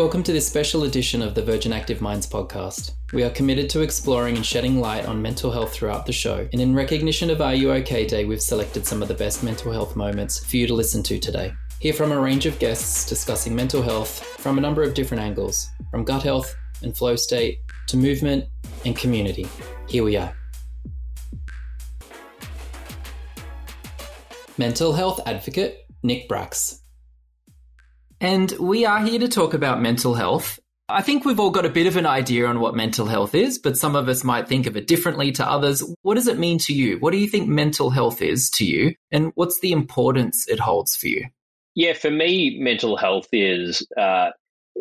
Welcome to this special edition of the Virgin Active Minds podcast. We are committed to exploring and shedding light on mental health throughout the show, and in recognition of Are You OK Day, we've selected some of the best mental health moments for you to listen to today. Hear from a range of guests discussing mental health from a number of different angles, from gut health and flow state to movement and community. Here we are. Mental health advocate Nick Bracks. And we are here to talk about mental health. I think we've all got a bit of an idea on what mental health is, but some of us might think of it differently to others. What does it mean to you? What do you think mental health is to you? And what's the importance it holds for you? Yeah, for me, mental health is, uh,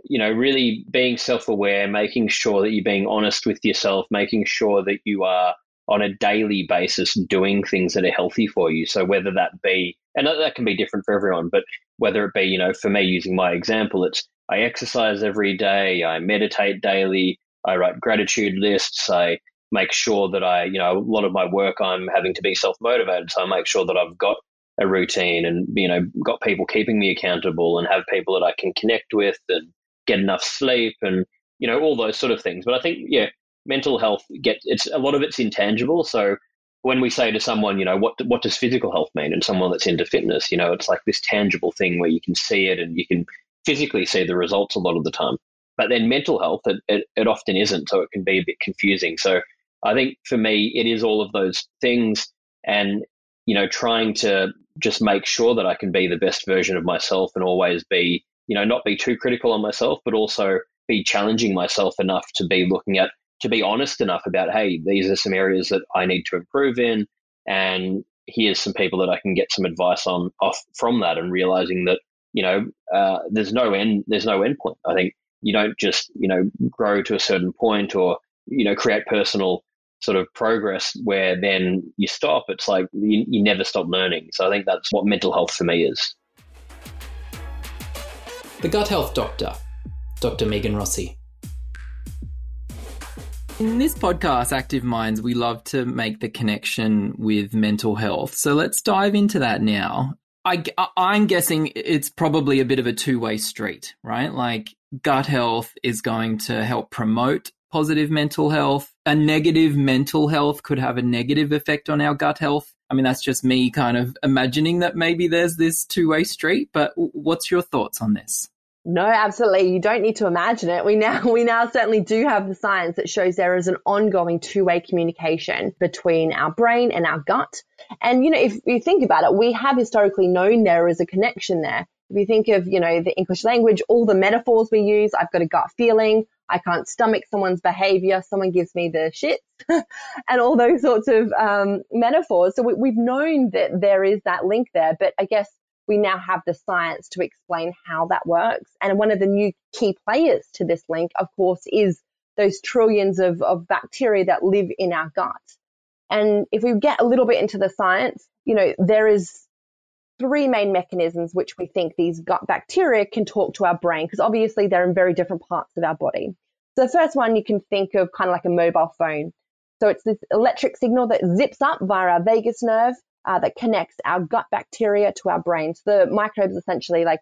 you know, really being self aware, making sure that you're being honest with yourself, making sure that you are on a daily basis doing things that are healthy for you. So whether that be, and that can be different for everyone, but whether it be, you know, for me using my example, it's I exercise every day, I meditate daily, I write gratitude lists, I make sure that I, you know, a lot of my work I'm having to be self motivated. So I make sure that I've got a routine and, you know, got people keeping me accountable and have people that I can connect with and get enough sleep and, you know, all those sort of things. But I think, yeah, mental health get it's a lot of it's intangible. So when we say to someone, you know, what what does physical health mean? And someone that's into fitness, you know, it's like this tangible thing where you can see it and you can physically see the results a lot of the time. But then mental health, it, it, it often isn't, so it can be a bit confusing. So I think for me, it is all of those things, and you know, trying to just make sure that I can be the best version of myself and always be, you know, not be too critical on myself, but also be challenging myself enough to be looking at to be honest enough about, hey, these are some areas that I need to improve in, and here's some people that I can get some advice on off from that, and realizing that you know uh, there's no end there's no end point. I think you don't just you know grow to a certain point or you know create personal sort of progress where then you stop. It's like you, you never stop learning. So I think that's what mental health for me is. The gut health doctor, Dr. Megan Rossi. In this podcast, Active Minds, we love to make the connection with mental health. So let's dive into that now. I, I'm guessing it's probably a bit of a two way street, right? Like gut health is going to help promote positive mental health. A negative mental health could have a negative effect on our gut health. I mean, that's just me kind of imagining that maybe there's this two way street, but what's your thoughts on this? No, absolutely. You don't need to imagine it. We now, we now certainly do have the science that shows there is an ongoing two-way communication between our brain and our gut. And, you know, if you think about it, we have historically known there is a connection there. If you think of, you know, the English language, all the metaphors we use, I've got a gut feeling. I can't stomach someone's behavior. Someone gives me the shit and all those sorts of um, metaphors. So we, we've known that there is that link there. But I guess we now have the science to explain how that works. And one of the new key players to this link, of course, is those trillions of, of bacteria that live in our gut. And if we get a little bit into the science, you know, there is three main mechanisms which we think these gut bacteria can talk to our brain, because obviously they're in very different parts of our body. So the first one you can think of kind of like a mobile phone. So it's this electric signal that zips up via our vagus nerve uh, that connects our gut bacteria to our brain. So the microbes essentially like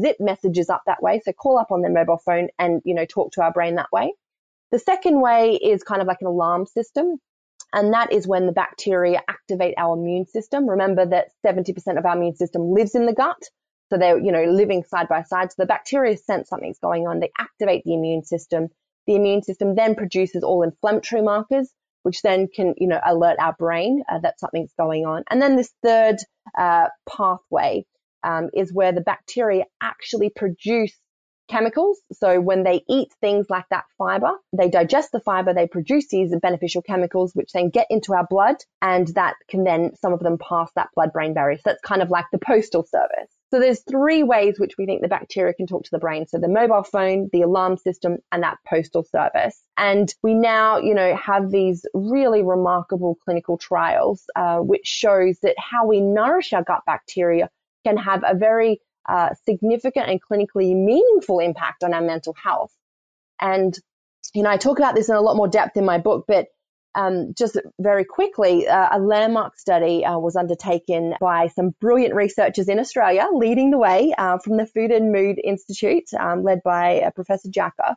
zip messages up that way. So call up on their mobile phone and, you know, talk to our brain that way. The second way is kind of like an alarm system. And that is when the bacteria activate our immune system. Remember that 70% of our immune system lives in the gut. So they're, you know, living side by side. So the bacteria sense something's going on. They activate the immune system. The immune system then produces all inflammatory markers which then can, you know, alert our brain uh, that something's going on. And then this third uh, pathway um, is where the bacteria actually produce chemicals. So when they eat things like that fiber, they digest the fiber, they produce these beneficial chemicals, which then get into our blood, and that can then some of them pass that blood brain barrier. So that's kind of like the postal service. So there's three ways which we think the bacteria can talk to the brain. So the mobile phone, the alarm system, and that postal service. And we now, you know, have these really remarkable clinical trials, uh, which shows that how we nourish our gut bacteria can have a very uh, significant and clinically meaningful impact on our mental health. And, you know, I talk about this in a lot more depth in my book, but um, just very quickly, uh, a landmark study uh, was undertaken by some brilliant researchers in Australia, leading the way uh, from the Food and Mood Institute, um, led by uh, Professor Jacka.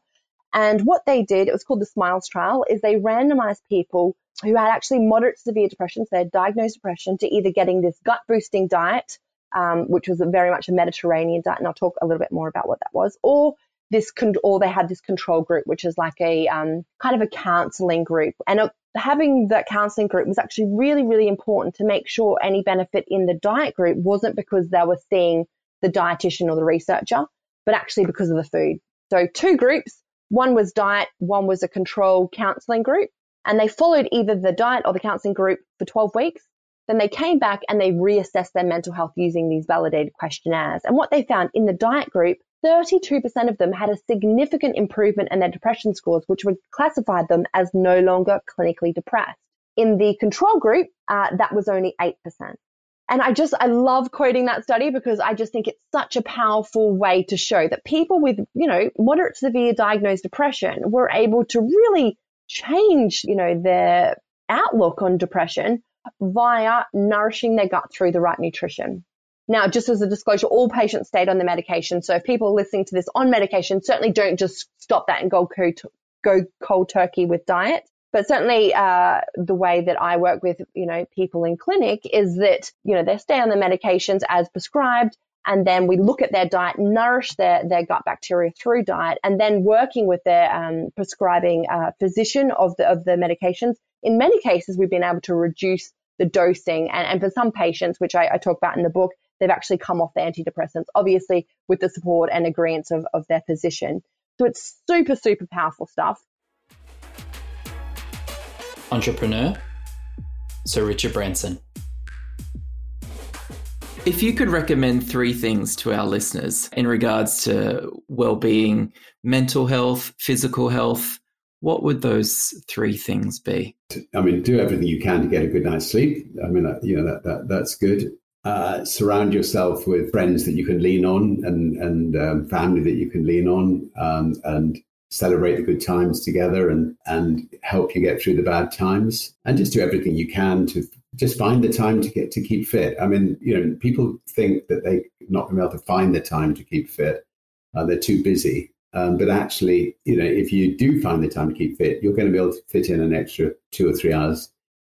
And what they did, it was called the SMILES trial, is they randomized people who had actually moderate to severe depression, so they had diagnosed depression, to either getting this gut boosting diet, um, which was very much a Mediterranean diet, and I'll talk a little bit more about what that was, or this con- or they had this control group, which is like a um, kind of a counseling group. And having that counseling group was actually really, really important to make sure any benefit in the diet group wasn't because they were seeing the dietitian or the researcher, but actually because of the food. So two groups, one was diet, one was a control counseling group, and they followed either the diet or the counseling group for 12 weeks. Then they came back and they reassessed their mental health using these validated questionnaires. And what they found in the diet group, 32% of them had a significant improvement in their depression scores, which would classify them as no longer clinically depressed. In the control group, uh, that was only 8%. And I just, I love quoting that study because I just think it's such a powerful way to show that people with, you know, moderate to severe diagnosed depression were able to really change, you know, their outlook on depression via nourishing their gut through the right nutrition. Now, just as a disclosure, all patients stayed on the medication. So if people listening to this on medication, certainly don't just stop that and go cold, go cold turkey with diet. But certainly, uh, the way that I work with, you know, people in clinic is that, you know, they stay on the medications as prescribed. And then we look at their diet, nourish their, their gut bacteria through diet, and then working with their um, prescribing uh, physician of the, of the medications. In many cases, we've been able to reduce the dosing. And, and for some patients, which I, I talk about in the book, they've actually come off the antidepressants, obviously with the support and agreement of, of their physician. So it's super, super powerful stuff. Entrepreneur, Sir Richard Branson. If you could recommend three things to our listeners in regards to well-being, mental health, physical health, what would those three things be? I mean, do everything you can to get a good night's sleep. I mean, you know that, that that's good uh, surround yourself with friends that you can lean on and and um, family that you can lean on um, and celebrate the good times together and and help you get through the bad times and just do everything you can to just find the time to get to keep fit. I mean, you know, people think that they're not going to be able to find the time to keep fit. Uh, they're too busy. Um, but actually, you know, if you do find the time to keep fit, you're going to be able to fit in an extra two or three hours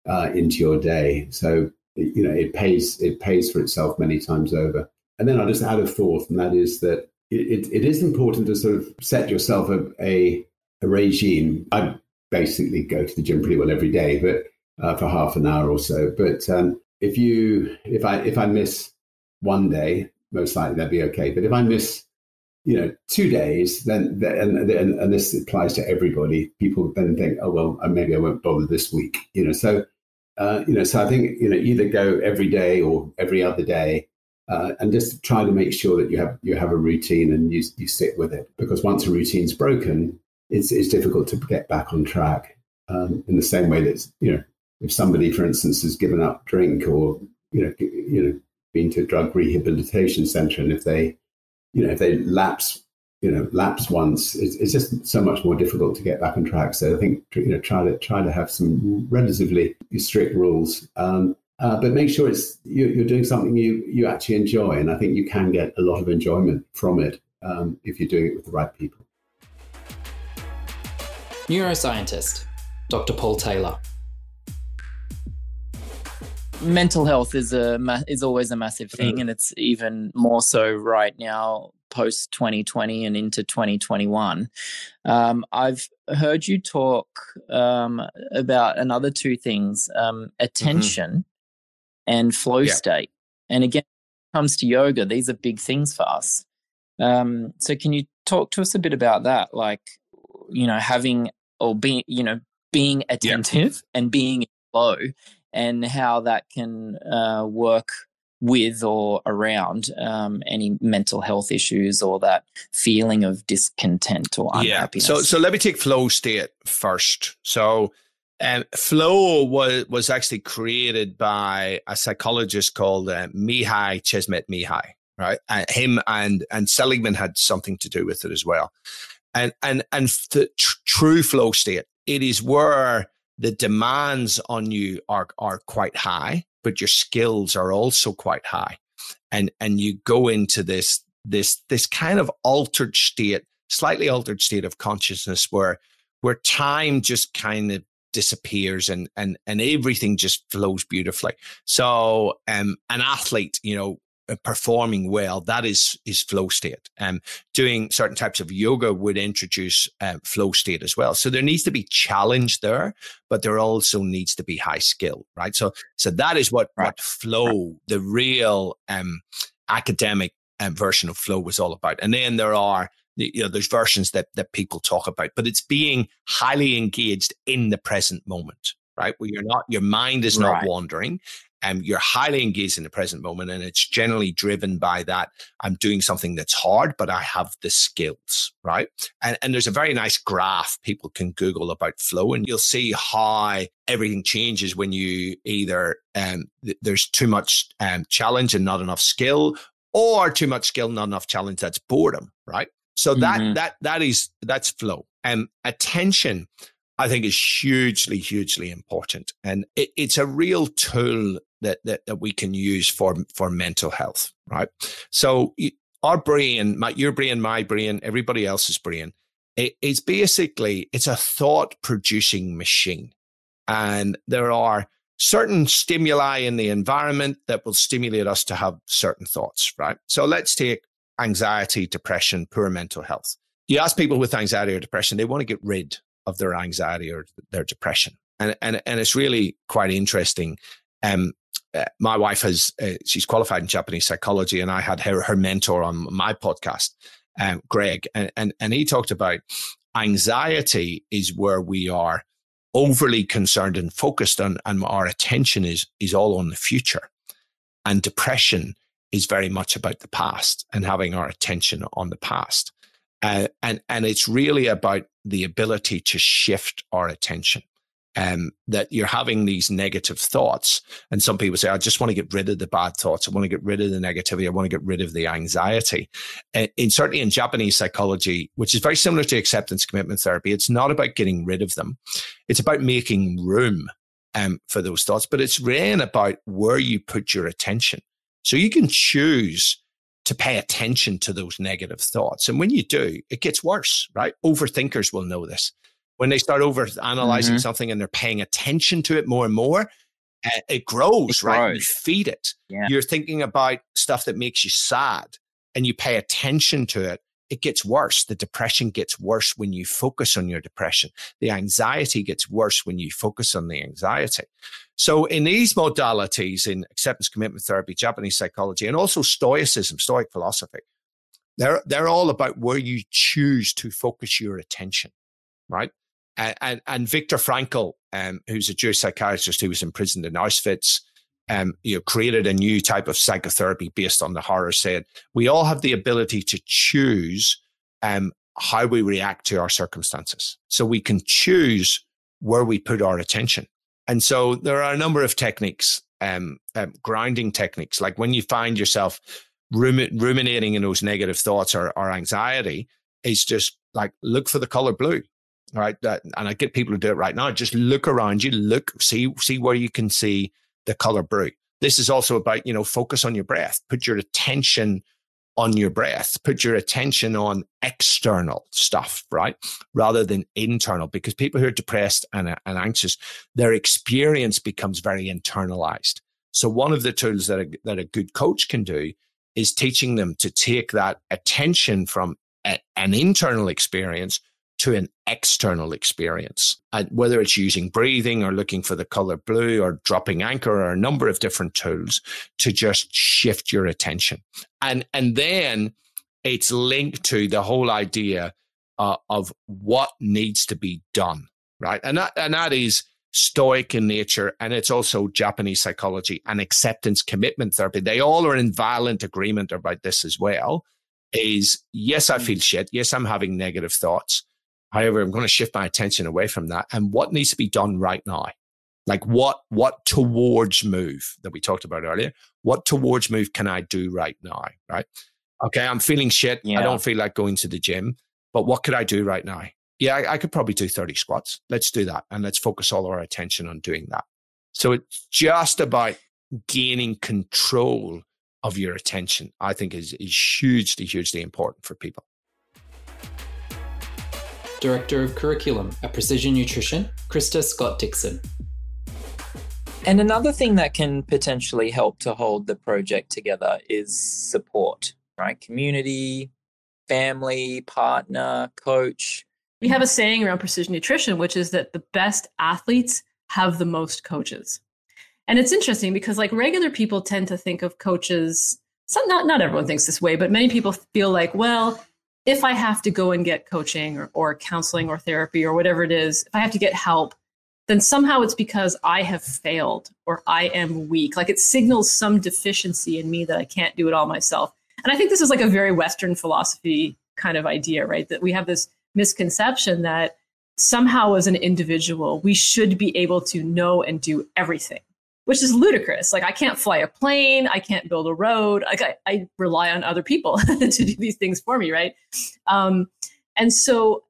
uh, into your day. So you know, it pays it pays for itself many times over. And then I'll just add a fourth, and that is that it, it is important to sort of set yourself a, a, a regime. I basically go to the gym pretty well every day, but uh, for half an hour or so. But um, if you if I if I miss one day, most likely that'd be okay. But if I miss you know two days, then, and, and, this applies to everybody. People then think, oh well, maybe I won't bother this week. You know, so uh, you know, so I think you know either go every day or every other day, uh, and just try to make sure that you have you have a routine and you you stick with it. Because once a routine's broken, it's it's difficult to get back on track. Um, in the same way that you know, if somebody, for instance, has given up drink or you know you know been to a drug rehabilitation center, and if they you know if they lapse you know lapse once it's, it's, just so much more difficult to get back on track. So i think you know try to try to have some relatively strict rules. Um, uh, but make sure it's you, are doing something you you actually enjoy and i think you can get a lot of enjoyment from it um, if you're doing it with the right people. Neuroscientist dr paul taylor mental health is a is always a massive thing and it's even more so right now post 2020 and into 2021. Um, I've heard you talk um, about another two things um, mm-hmm. attention mm-hmm. and flow yeah. state. And again, comes to yoga, these are big things for us. Um, so, can you talk to us a bit about that? Like, you know, having or being, you know, being attentive yeah. and being in flow and how that can uh, work with or around um, any mental health issues or that feeling of discontent or unhappiness. Yeah. So, so let me take flow state first. So, um, flow was was actually created by a psychologist called uh, Mihaly Csikszentmihalyi, right? And him and and Seligman had something to do with it as well. And and and the tr- true flow state, it is where the demands on you are are quite high, but your skills are also quite high. And and you go into this this this kind of altered state, slightly altered state of consciousness where where time just kind of disappears and and and everything just flows beautifully. So um an athlete, you know, performing well, that is is flow state. Um, doing certain types of yoga would introduce um, flow state as well. So there needs to be challenge there, but there also needs to be high skill, right? So so that is what right. what flow, the real um, academic um, version of flow was all about. And then there are you know there's versions that that people talk about, but it's being highly engaged in the present moment right? Where you're not, your mind is not right. wandering um, you're highly engaged in the present moment and it's generally driven by that i'm doing something that's hard but i have the skills right and, and there's a very nice graph people can google about flow and you'll see how everything changes when you either um, th- there's too much um, challenge and not enough skill or too much skill not enough challenge that's boredom right so that mm-hmm. that that is that's flow and um, attention I think is hugely, hugely important. And it, it's a real tool that, that, that we can use for, for mental health, right? So our brain, my, your brain, my brain, everybody else's brain, it, it's basically, it's a thought producing machine. And there are certain stimuli in the environment that will stimulate us to have certain thoughts, right? So let's take anxiety, depression, poor mental health. You ask people with anxiety or depression, they want to get rid of their anxiety or their depression. And, and, and it's really quite interesting. Um, uh, my wife has, uh, she's qualified in Japanese psychology, and I had her, her mentor on my podcast, um, Greg, and, and, and he talked about anxiety is where we are overly concerned and focused on, and our attention is, is all on the future. And depression is very much about the past and having our attention on the past. Uh, and, and it's really about the ability to shift our attention. Um, that you're having these negative thoughts. And some people say, I just want to get rid of the bad thoughts. I want to get rid of the negativity. I want to get rid of the anxiety. And in, certainly in Japanese psychology, which is very similar to acceptance commitment therapy, it's not about getting rid of them. It's about making room um, for those thoughts, but it's really about where you put your attention. So you can choose to pay attention to those negative thoughts. And when you do, it gets worse, right? Overthinkers will know this. When they start over analyzing mm-hmm. something and they're paying attention to it more and more, uh, it grows, it right? Grows. You feed it. Yeah. You're thinking about stuff that makes you sad and you pay attention to it it gets worse. The depression gets worse when you focus on your depression. The anxiety gets worse when you focus on the anxiety. So in these modalities, in acceptance commitment therapy, Japanese psychology, and also Stoicism, Stoic philosophy, they're, they're all about where you choose to focus your attention, right? And, and, Viktor Frankl, um, who's a Jewish psychiatrist who was imprisoned in Auschwitz, um, you know, created a new type of psychotherapy based on the horror. Said we all have the ability to choose um, how we react to our circumstances, so we can choose where we put our attention. And so there are a number of techniques, um, um grounding techniques, like when you find yourself ruminating in those negative thoughts or, or anxiety, is just like look for the color blue right? That, and I get people to do it right now. Just look around you, look, see, see where you can see the color brew. This is also about, you know, focus on your breath, put your attention on your breath, put your attention on external stuff, right? Rather than internal, because people who are depressed and, and anxious, their experience becomes very internalized. So one of the tools that a, that a good coach can do is teaching them to take that attention from a, an internal experience to an external experience. And whether it's using breathing or looking for the color blue or dropping anchor or a number of different tools to just shift your attention. And, and then it's linked to the whole idea uh, of what needs to be done, right? And that, and that is stoic in nature. And it's also Japanese psychology and acceptance commitment therapy. They all are in violent agreement about this as well. Is yes, I feel shit. Yes, I'm having negative thoughts However, I'm going to shift my attention away from that and what needs to be done right now. Like what what towards move that we talked about earlier? What towards move can I do right now? Right. Okay, I'm feeling shit. Yeah. I don't feel like going to the gym, but what could I do right now? yeah, I, I could probably do 30 squats. Let's do that. And let's focus all our attention on doing that. So it's just about gaining control of your attention, I think is, is hugely, hugely important for people. Director of Curriculum at Precision Nutrition, Krista Scott Dixon. And another thing that can potentially help to hold the project together is support, right? Community, family, partner, coach. We have a saying around precision nutrition, which is that the best athletes have the most coaches. And it's interesting because like regular people tend to think of coaches, some, not, not everyone thinks this way, but many people feel like, well, if I have to go and get coaching or, or counseling or therapy or whatever it is, if I have to get help, then somehow it's because I have failed or I am weak. Like it signals some deficiency in me that I can't do it all myself. And I think this is like a very Western philosophy kind of idea, right? That we have this misconception that somehow as an individual, we should be able to know and do everything, which is ludicrous. Like I can't fly a plane, I can't build a road. Like I, I rely on other people to do these things for me, right? Um, and so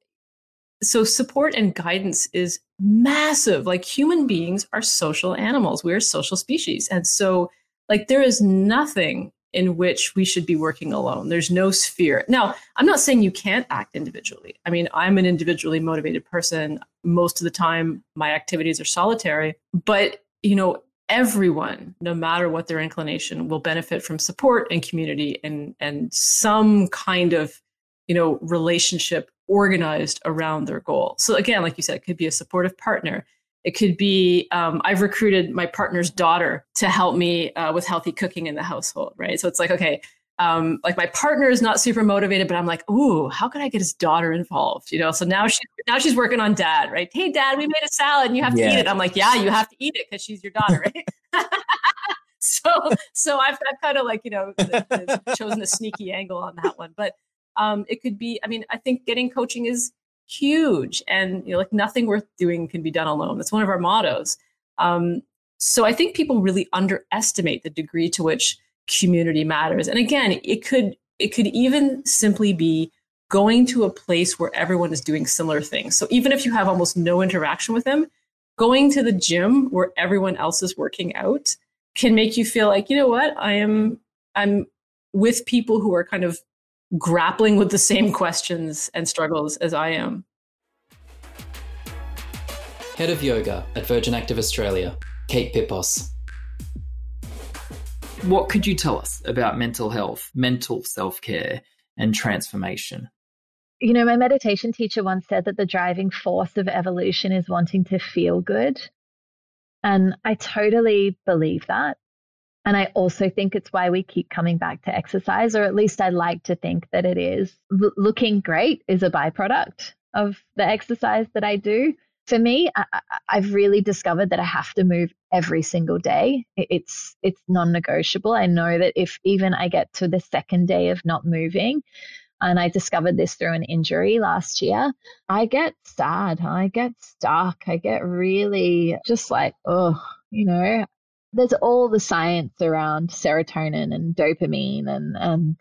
so support and guidance is massive. Like human beings are social animals. We're social species. And so like there is nothing in which we should be working alone. There's no sphere. Now, I'm not saying you can't act individually. I mean, I'm an individually motivated person. Most of the time my activities are solitary, but you know, everyone, no matter what their inclination, will benefit from support and community and and some kind of, you know, relationship organized around their goal. So again, like you said, it could be a supportive partner. It could be um, I've recruited my partner's daughter to help me uh, with healthy cooking in the household, right? So it's like okay, um, like my partner is not super motivated, but I'm like, ooh, how can I get his daughter involved? You know, so now she now she's working on dad, right? Hey, dad, we made a salad, and you have to eat it. I'm like, yeah, you have to eat it because she's your daughter, right? so so I've, I've kind of like you know chosen a sneaky angle on that one, but um, it could be, I mean, I think getting coaching is huge and you know, like nothing worth doing can be done alone. That's one of our mottos. Um, so I think people really underestimate the degree to which community matters. And again, it could it could even simply be going to a place where everyone is doing similar things. So even if you have almost no interaction with them, going to the gym where everyone else is working out can make you feel like, you know what, I am I'm with people who are kind of grappling with the same questions and struggles as I am. Head of Yoga at Virgin Active Australia, Kate Pipos. What could you tell us about mental health, mental self care, and transformation? You know, my meditation teacher once said that the driving force of evolution is wanting to feel good. And I totally believe that. And I also think it's why we keep coming back to exercise, or at least I like to think that it is. L- looking great is a byproduct of the exercise that I do. For me, I, have really discovered that I have to move every single day. It's it's non-negotiable. I know that if even I get to the second day of not moving, and I discovered this through an injury last year, I get sad. I get stuck. I get really just like, oh, you know, there's all the science around serotonin and dopamine and and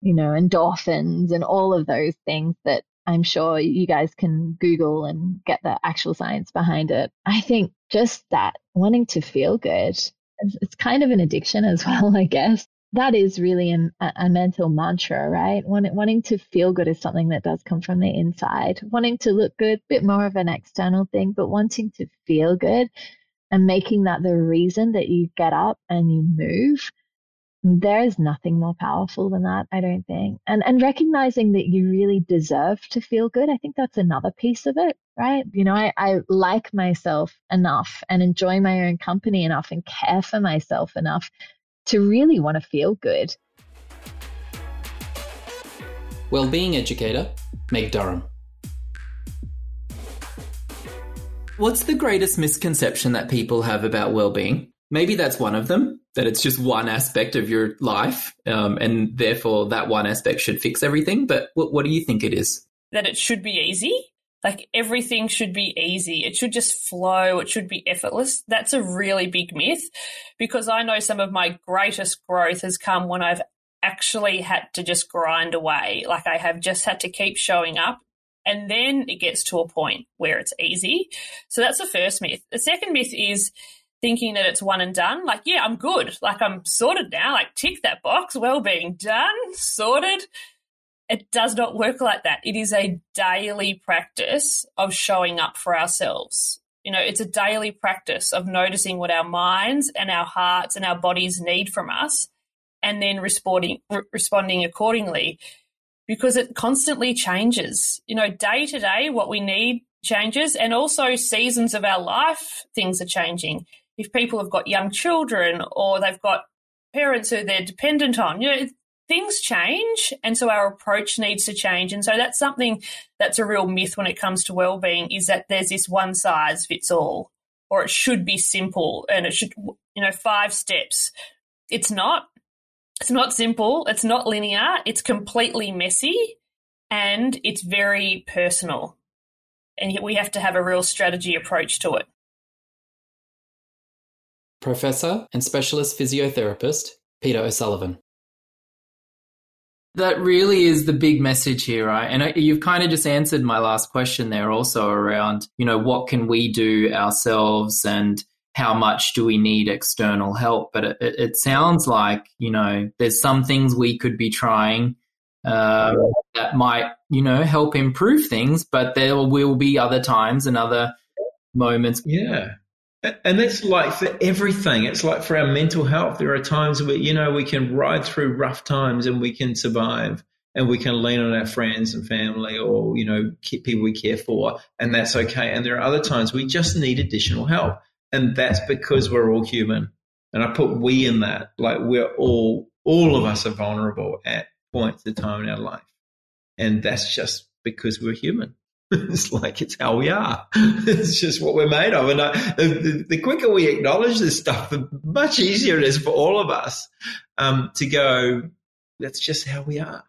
you know endorphins and all of those things that I'm sure you guys can Google and get the actual science behind it. I think just that wanting to feel good, it's, kind of an addiction as well, I guess. That is really an, a, mental mantra, right? Wanting to feel good is something that does come from the inside. Wanting to look good, a bit more of an external thing, but wanting to feel good and making that the reason that you get up and you move there is nothing more powerful than that i don't think. And and recognizing that you really deserve to feel good i think that's another piece of it right? You know i, I like myself enough and enjoy my own company enough and care for myself enough to really want to feel good. Well-being educator meg durham. What's the greatest misconception that people have about well-being? Maybe that's one of them. That it's just one aspect of your life, um, and therefore that one aspect should fix everything. But what, what do you think it is? That it should be easy. Like everything should be easy. It should just flow. It should be effortless. That's a really big myth because I know some of my greatest growth has come when I've actually had to just grind away. Like I have just had to keep showing up And then it gets to a point where it's easy. So that's the first myth. The second myth is thinking that it's one and done. Like, yeah, I'm good. Like, I'm sorted now. Like, tick that box. Well being done, sorted. It does not work like that. It is a daily practice of showing up for ourselves. You know, it's a daily practice of noticing what our minds and our hearts and our bodies need from us and then responding responding accordingly because it constantly changes. You know, day to day what we need changes and also seasons of our life things are changing. If people have got young children or they've got parents who they're dependent on, you know, things change and so our approach needs to change. And so that's something that's a real myth when it comes to well-being is that there's this one size fits all or it should be simple and it should you know five steps. It's not. It's not simple. It's not linear. It's completely messy and it's very personal. And we have to have a real strategy approach to it professor and specialist physiotherapist peter o'sullivan that really is the big message here, right? And you've kind of just answered my last question there also around, you know, what can we do ourselves and how much do we need external help? But it, it sounds like, you know, there's some things we could be trying uh, that might, you know, help improve things, but there will be other times and other moments. Yeah. And that's like for everything. It's like for our mental health. There are times where, you know, we can ride through rough times and we can survive and we can lean on our friends and family or, you know, people we care for, and that's okay. And there are other times we just need additional help. And that's because we're all human. And I put we in that. Like we're all, all of us are vulnerable at points of time in our life. And that's just because we're human. it's like it's how we are. It's just what we're made of. And I, the, the, quicker we acknowledge this stuff, the much easier it is for all of us um, to go. That's just how we are.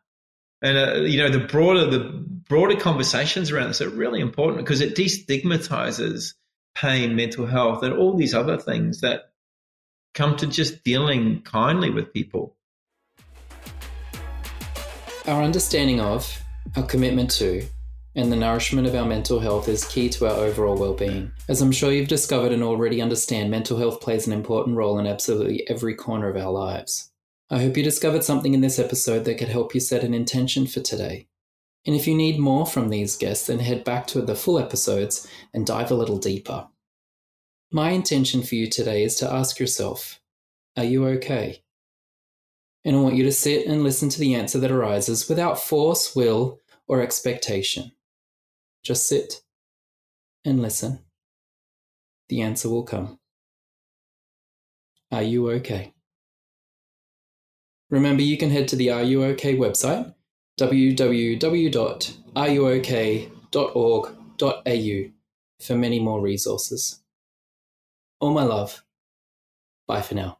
And uh, you know, the broader the broader conversations around this are really important because it destigmatizes pain, mental health, and all these other things that come to just dealing kindly with people. Our understanding of, our commitment to, and the nourishment of our mental health is key to our overall well-being. As I'm sure you've discovered and already understand, mental health plays an important role in absolutely every corner of our lives. I hope you discovered something in this episode that could help you set an intention for today. And if you need more from these guests, then head back to the full episodes and dive a little deeper. My intention for you today is to ask yourself, are you okay? And I want you to sit and listen to the answer that arises without force, will, or expectation. Just sit and listen. The answer will come. Are you okay? Remember, you can head to the Are You OK website, www.areyouok.org.au, for many more resources. All my love. Bye for now.